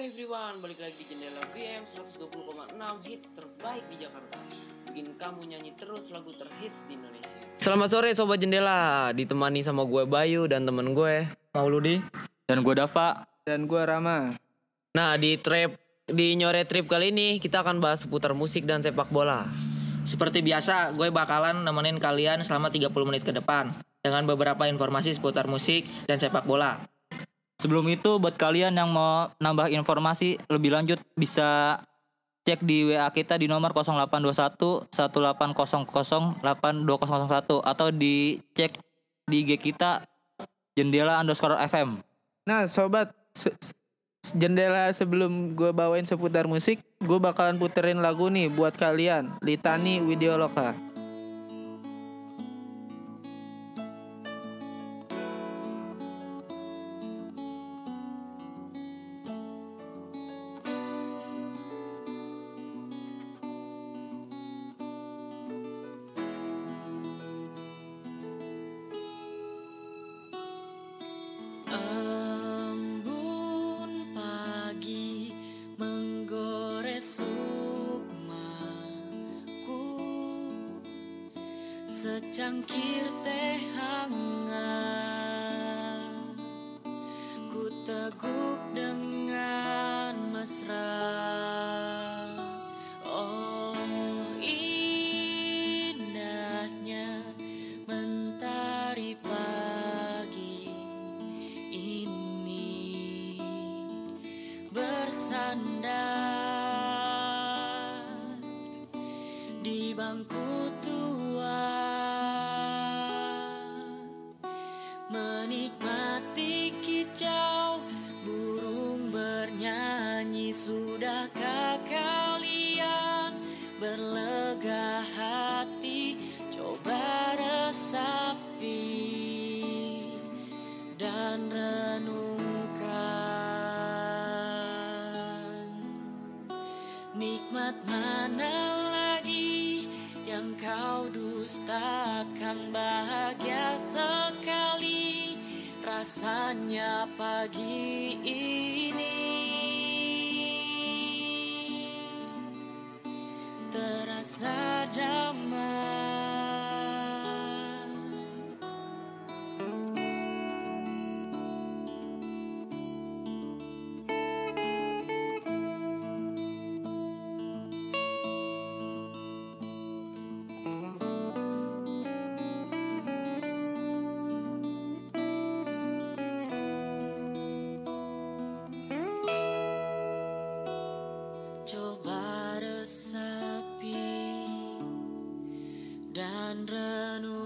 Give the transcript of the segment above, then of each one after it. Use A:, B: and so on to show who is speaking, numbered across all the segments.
A: everyone, balik lagi di Jendela VM 120,6 hits terbaik di Jakarta Bikin kamu nyanyi terus lagu terhits di Indonesia Selamat sore Sobat Jendela, ditemani sama gue Bayu dan temen gue Mauludi
B: Dan gue Dava.
C: Dan gua Rama.
A: Nah di trip, di nyore trip kali ini kita akan bahas seputar musik dan sepak bola
B: Seperti biasa, gue bakalan nemenin kalian selama 30 menit ke depan dengan beberapa informasi seputar musik dan sepak bola. Sebelum itu, buat kalian yang mau nambah informasi lebih lanjut bisa cek di WA kita di nomor 0821 1800 8201 atau dicek di IG kita jendela underscore FM.
C: Nah, sobat, jendela sebelum gua bawain seputar musik, gua bakalan puterin lagu nih buat kalian. Litani Widioloka.
D: Secangkir teh hangat sudahkah kalian berlega hati? Coba resapi dan renungkan. Nikmat mana lagi yang kau dustakan? Bahagia sekali rasanya pagi ini terasa dan renungkan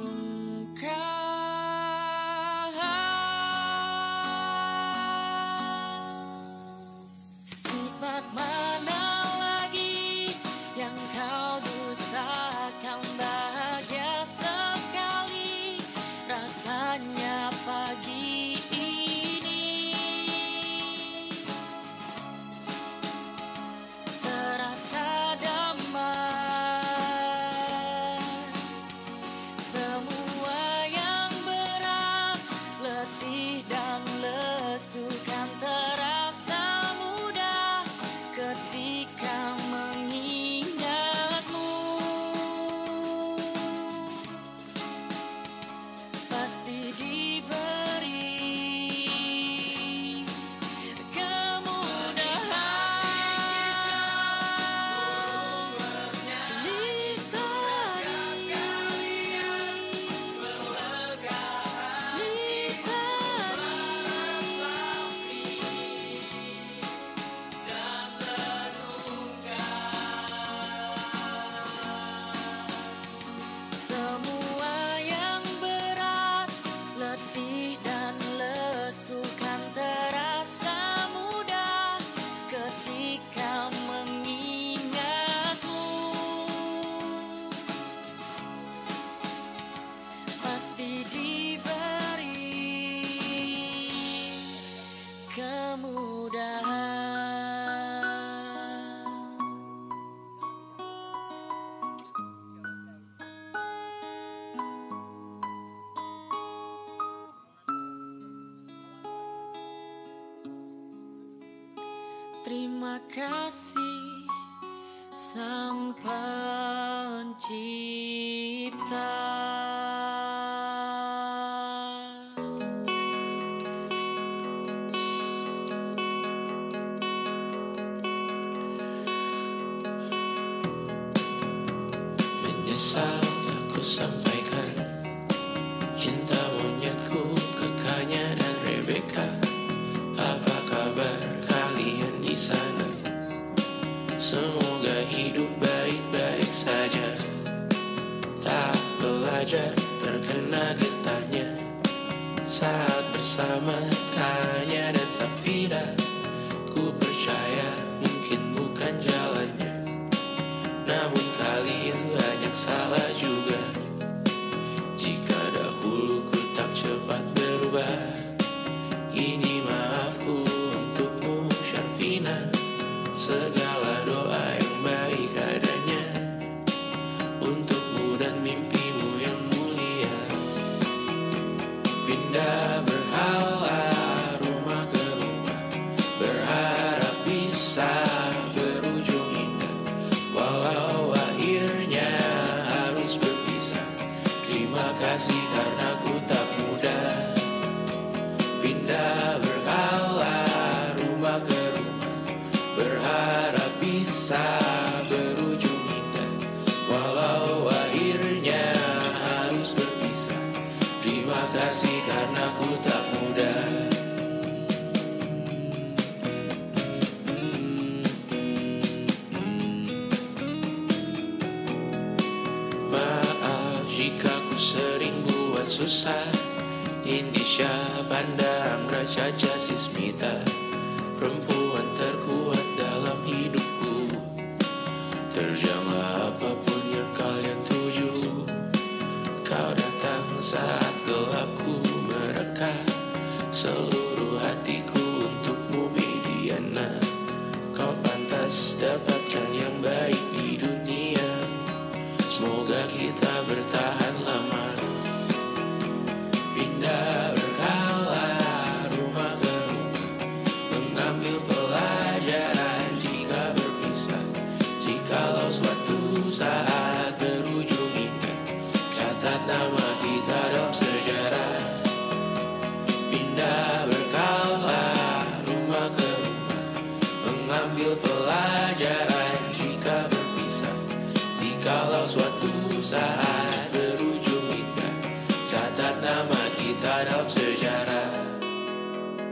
E: Terima kasih Sang Pencipta
F: bersama Tanya dan Safira. Ku percaya mungkin bukan jalannya. Namun kalian banyak salah juga. Jika dahulu ku tak cepat berubah Ini maafku untukmu Syarfina. Segala doa buat susah Indisha, Banda, Anggra, Caca, Sismita Perempuan terkuat dalam hidupku. Terjanglah apa pun yang kalian tuju Kau datang saat kita dalam sejarah.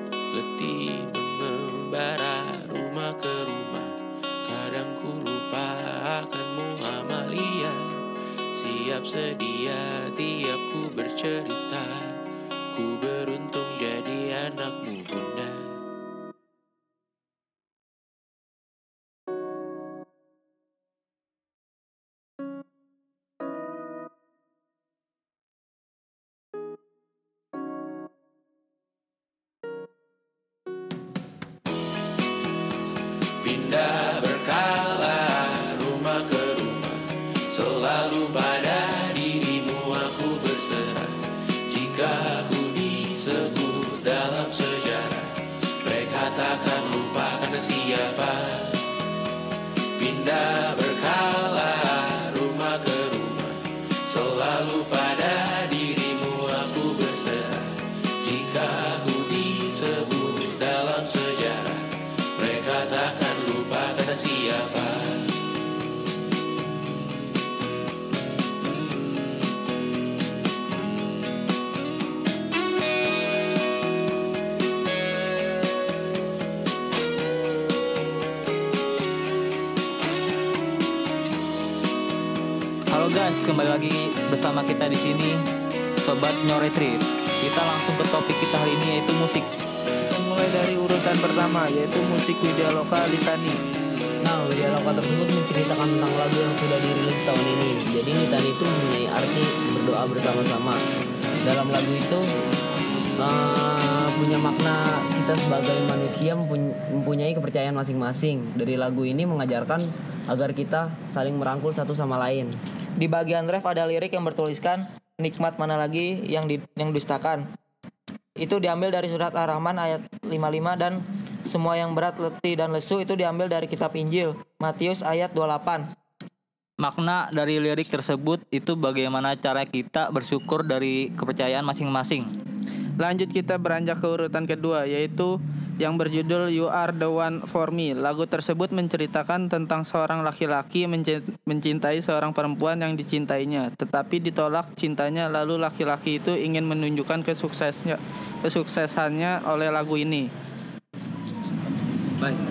F: Letih mengembara rumah ke rumah. Kadang ku lupa akanmu Amalia. Siap sedia tiap ku bercerita. Ku beruntung jadi anakmu bunda kata siapa
B: Halo guys, kembali lagi bersama kita di sini Sobat Nyore Trip. Kita langsung ke topik kita hari ini yaitu musik.
C: Kita mulai dari urutan pertama yaitu musik Widya Loka Litani.
A: Widya Loka tersebut menceritakan tentang lagu yang sudah dirilis tahun ini. Jadi Nitani itu mempunyai arti berdoa bersama-sama. Dalam lagu itu eh, punya makna kita sebagai manusia mempuny- mempunyai kepercayaan masing-masing. Dari lagu ini mengajarkan agar kita saling merangkul satu sama lain.
B: Di bagian ref ada lirik yang bertuliskan nikmat mana lagi yang di, yang dustakan. Itu diambil dari surat Ar-Rahman ayat 55 dan semua yang berat, letih, dan lesu itu diambil dari kitab Injil, Matius ayat 28.
G: Makna dari lirik tersebut itu bagaimana cara kita bersyukur dari kepercayaan masing-masing.
C: Lanjut kita beranjak ke urutan kedua yaitu yang berjudul You Are the One for Me. Lagu tersebut menceritakan tentang seorang laki-laki menci- mencintai seorang perempuan yang dicintainya, tetapi ditolak cintanya lalu laki-laki itu ingin menunjukkan kesuksesnya kesuksesannya oleh lagu ini.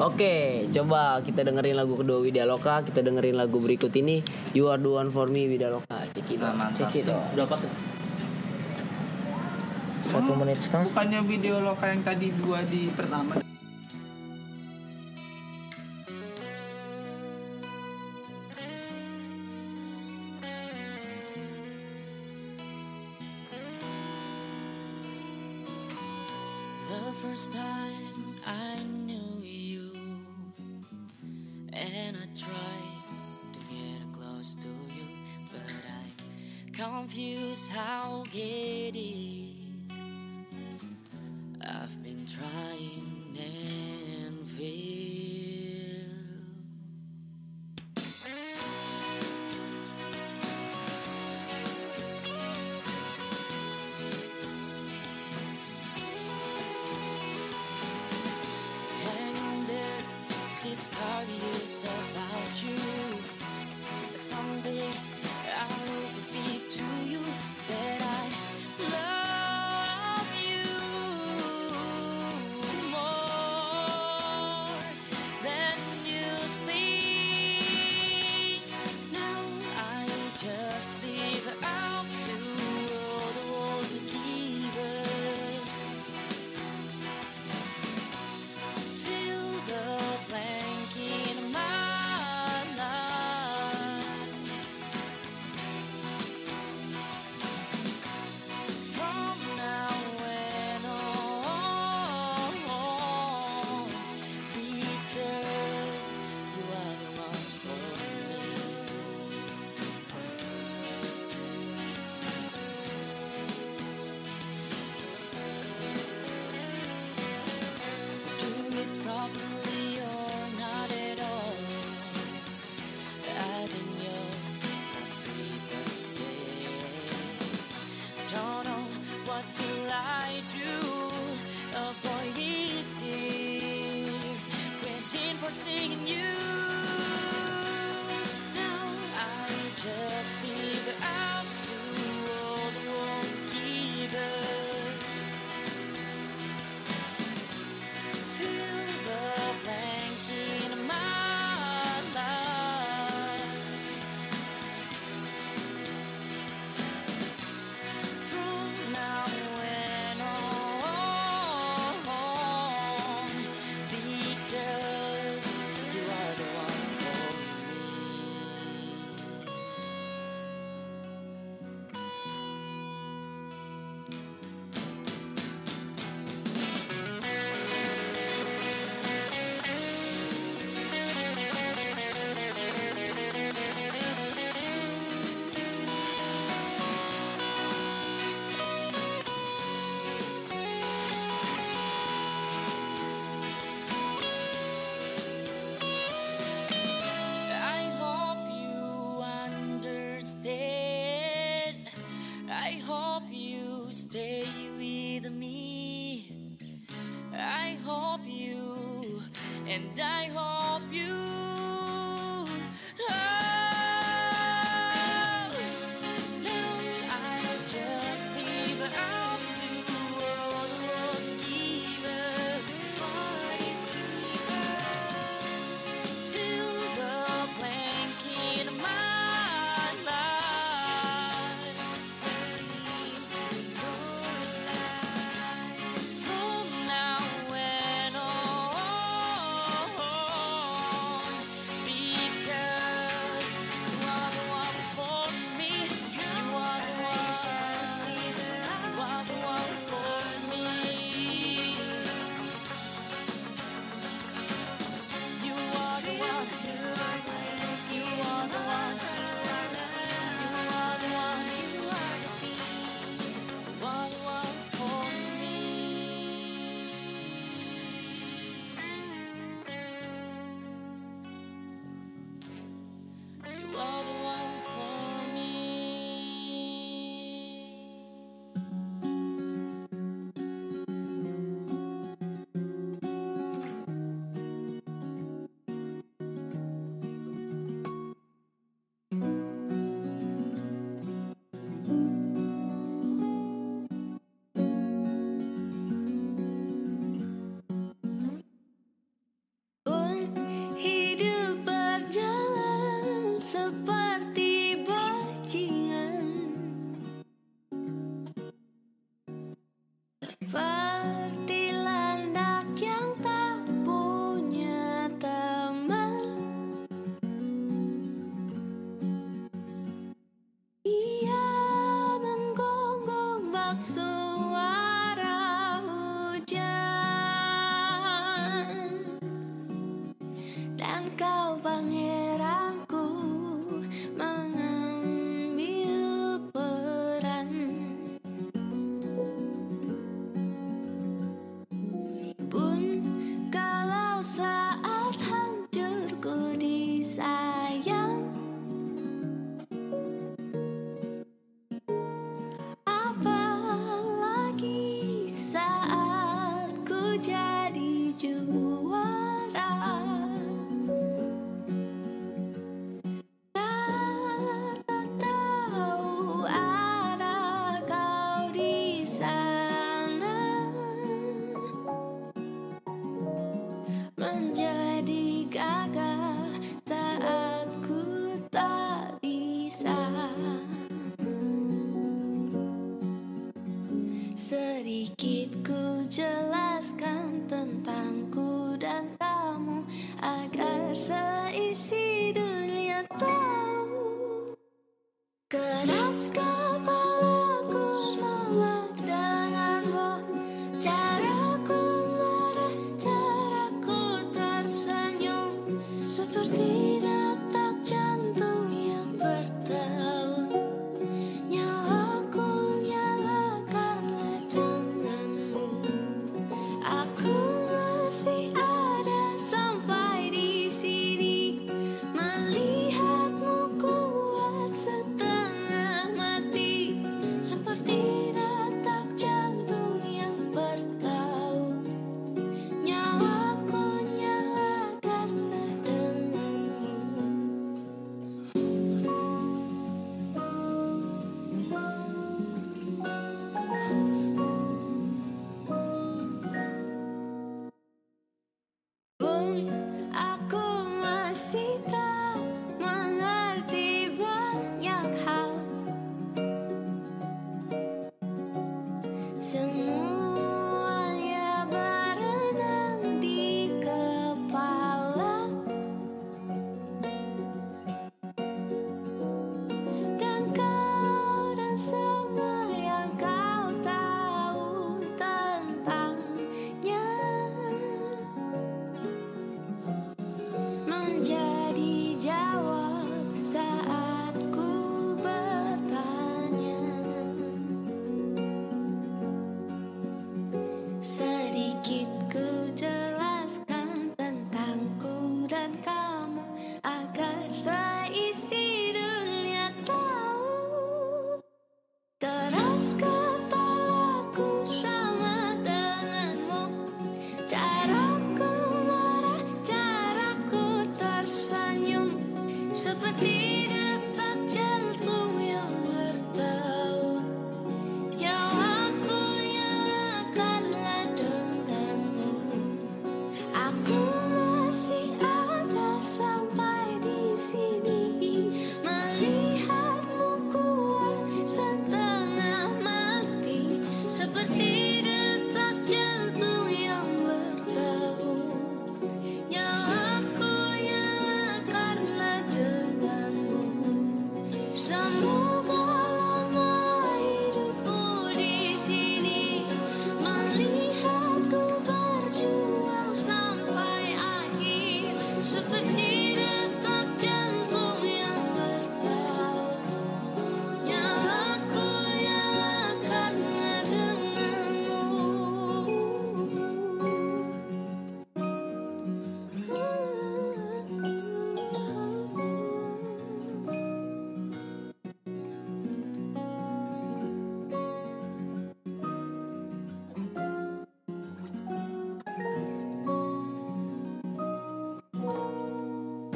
A: Oke, coba kita dengerin lagu kedua Widya Loka. Kita dengerin lagu berikut ini You Are The One For Me Widya Loka. Cek it out. Cek out.
B: Berapa tuh? Satu menit setengah.
C: Bukannya video loka yang tadi dua di pertama.
D: The first time I knew and I tried to get close to you, but I confused how get it. I've been trying and failed.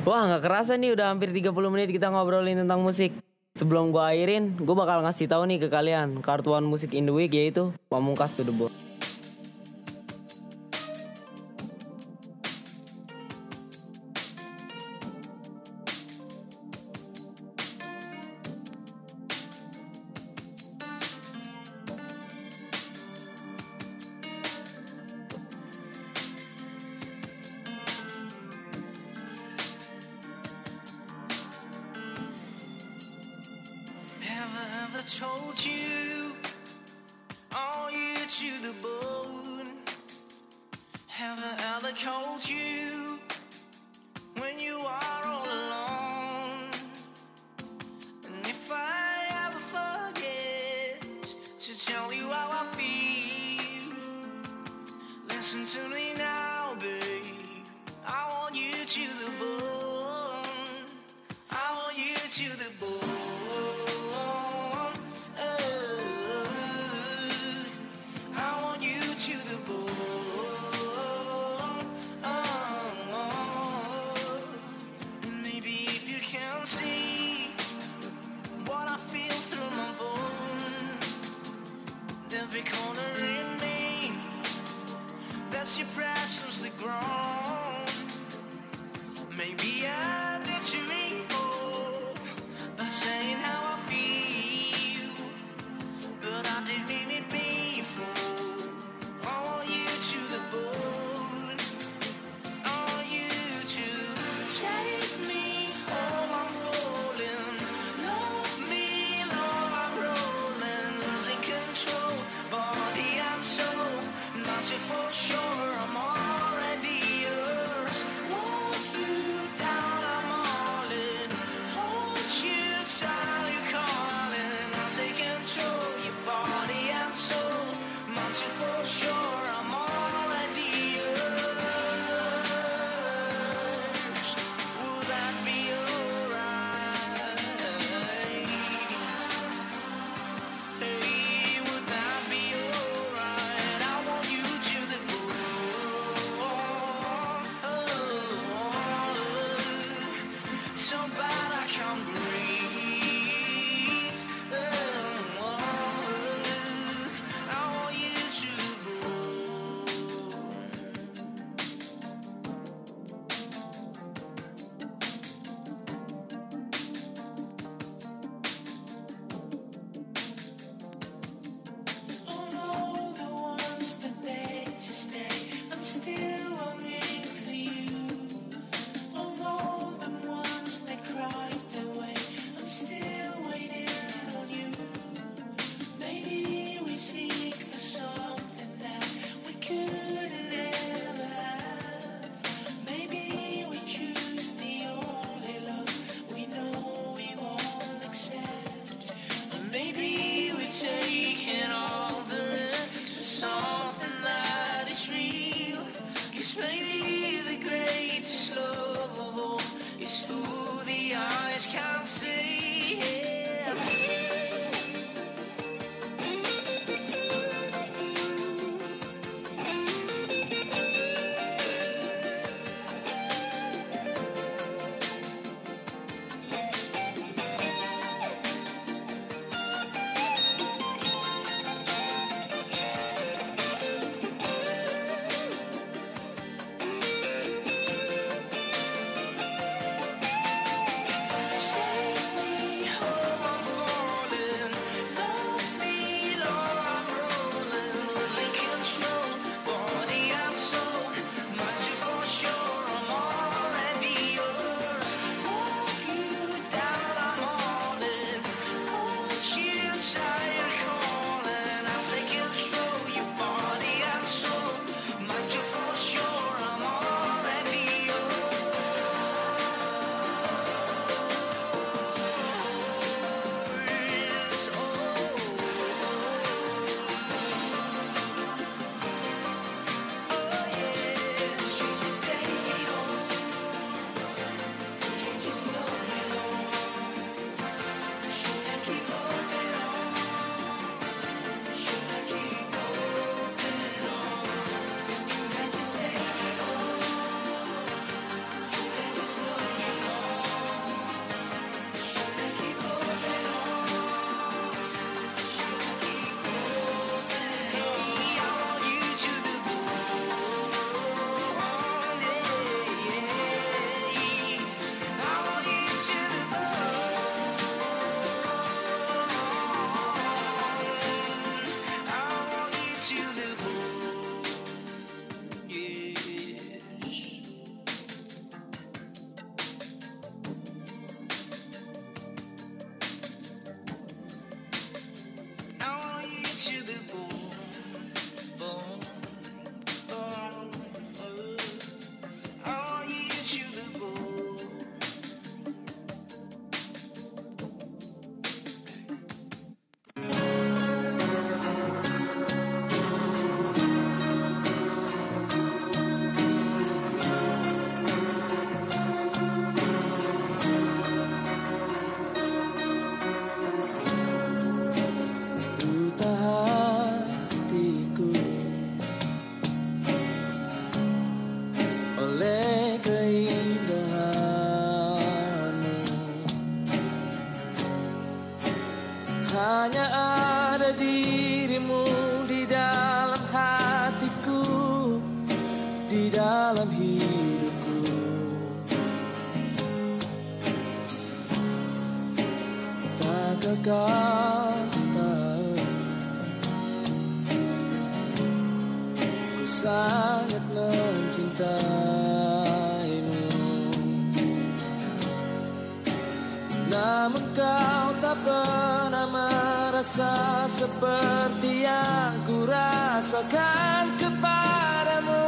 A: Wah nggak kerasa nih udah hampir 30 menit kita ngobrolin tentang musik. Sebelum gue airin, gue bakal ngasih tahu nih ke kalian kartuan musik in the week yaitu Pamungkas to the Bone.
H: Namun kau tak pernah merasa seperti yang ku rasakan kepadamu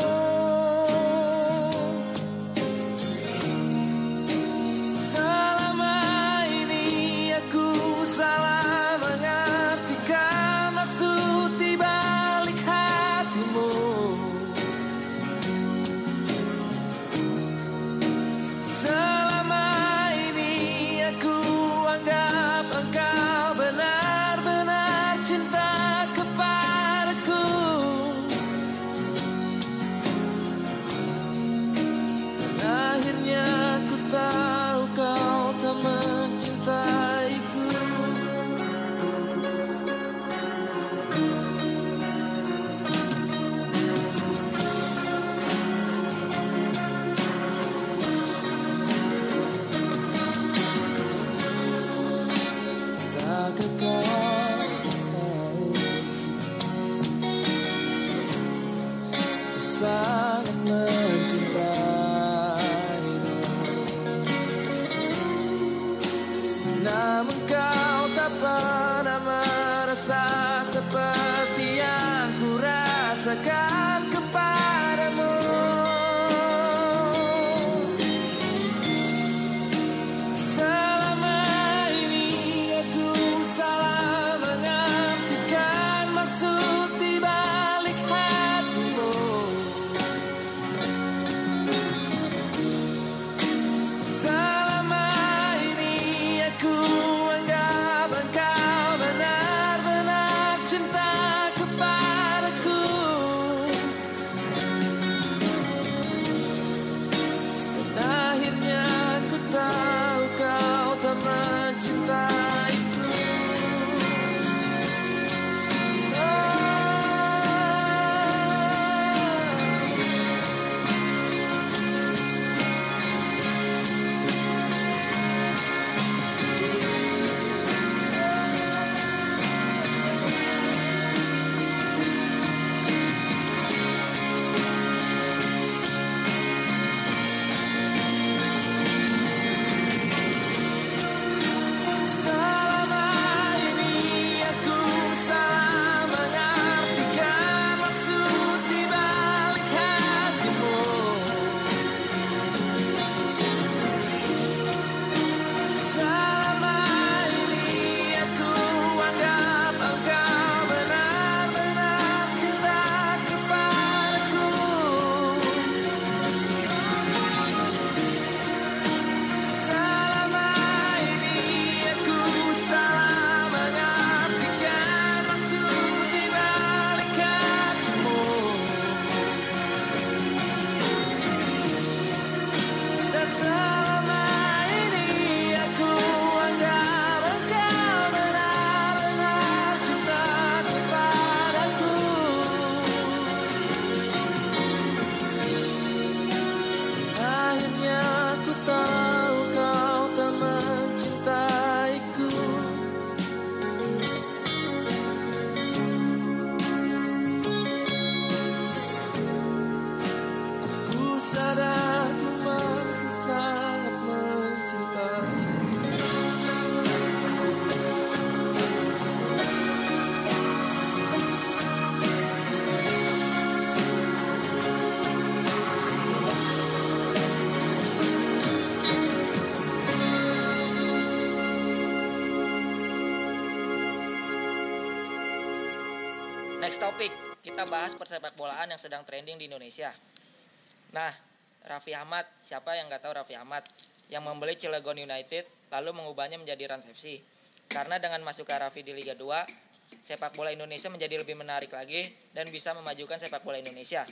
H: kau
B: Next topik, kita bahas persepak bolaan yang sedang trending di Indonesia. Nah, Raffi Ahmad, siapa yang nggak tahu Raffi Ahmad? Yang membeli Cilegon United lalu mengubahnya menjadi Rans FC. Karena dengan masuknya Raffi di Liga 2, sepak bola Indonesia menjadi lebih menarik lagi dan bisa memajukan sepak bola Indonesia.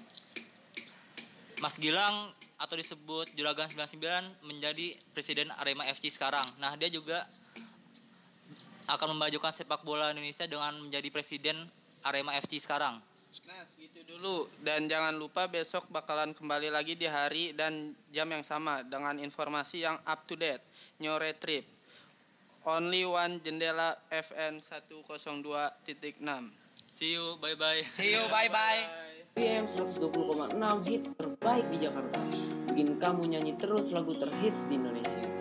G: Mas Gilang atau disebut Juragan 99 menjadi presiden Arema FC sekarang. Nah, dia juga akan memajukan sepak bola Indonesia dengan menjadi presiden Arema FC sekarang.
C: Nah, segitu dulu dan jangan lupa besok bakalan kembali lagi di hari dan jam yang sama dengan informasi yang up to date. Nyore Trip. Only one jendela FN 102.6.
G: See you, bye bye.
B: See you, bye bye.
A: FM 120,6 hits terbaik di Jakarta. Bikin kamu nyanyi terus lagu terhits di Indonesia.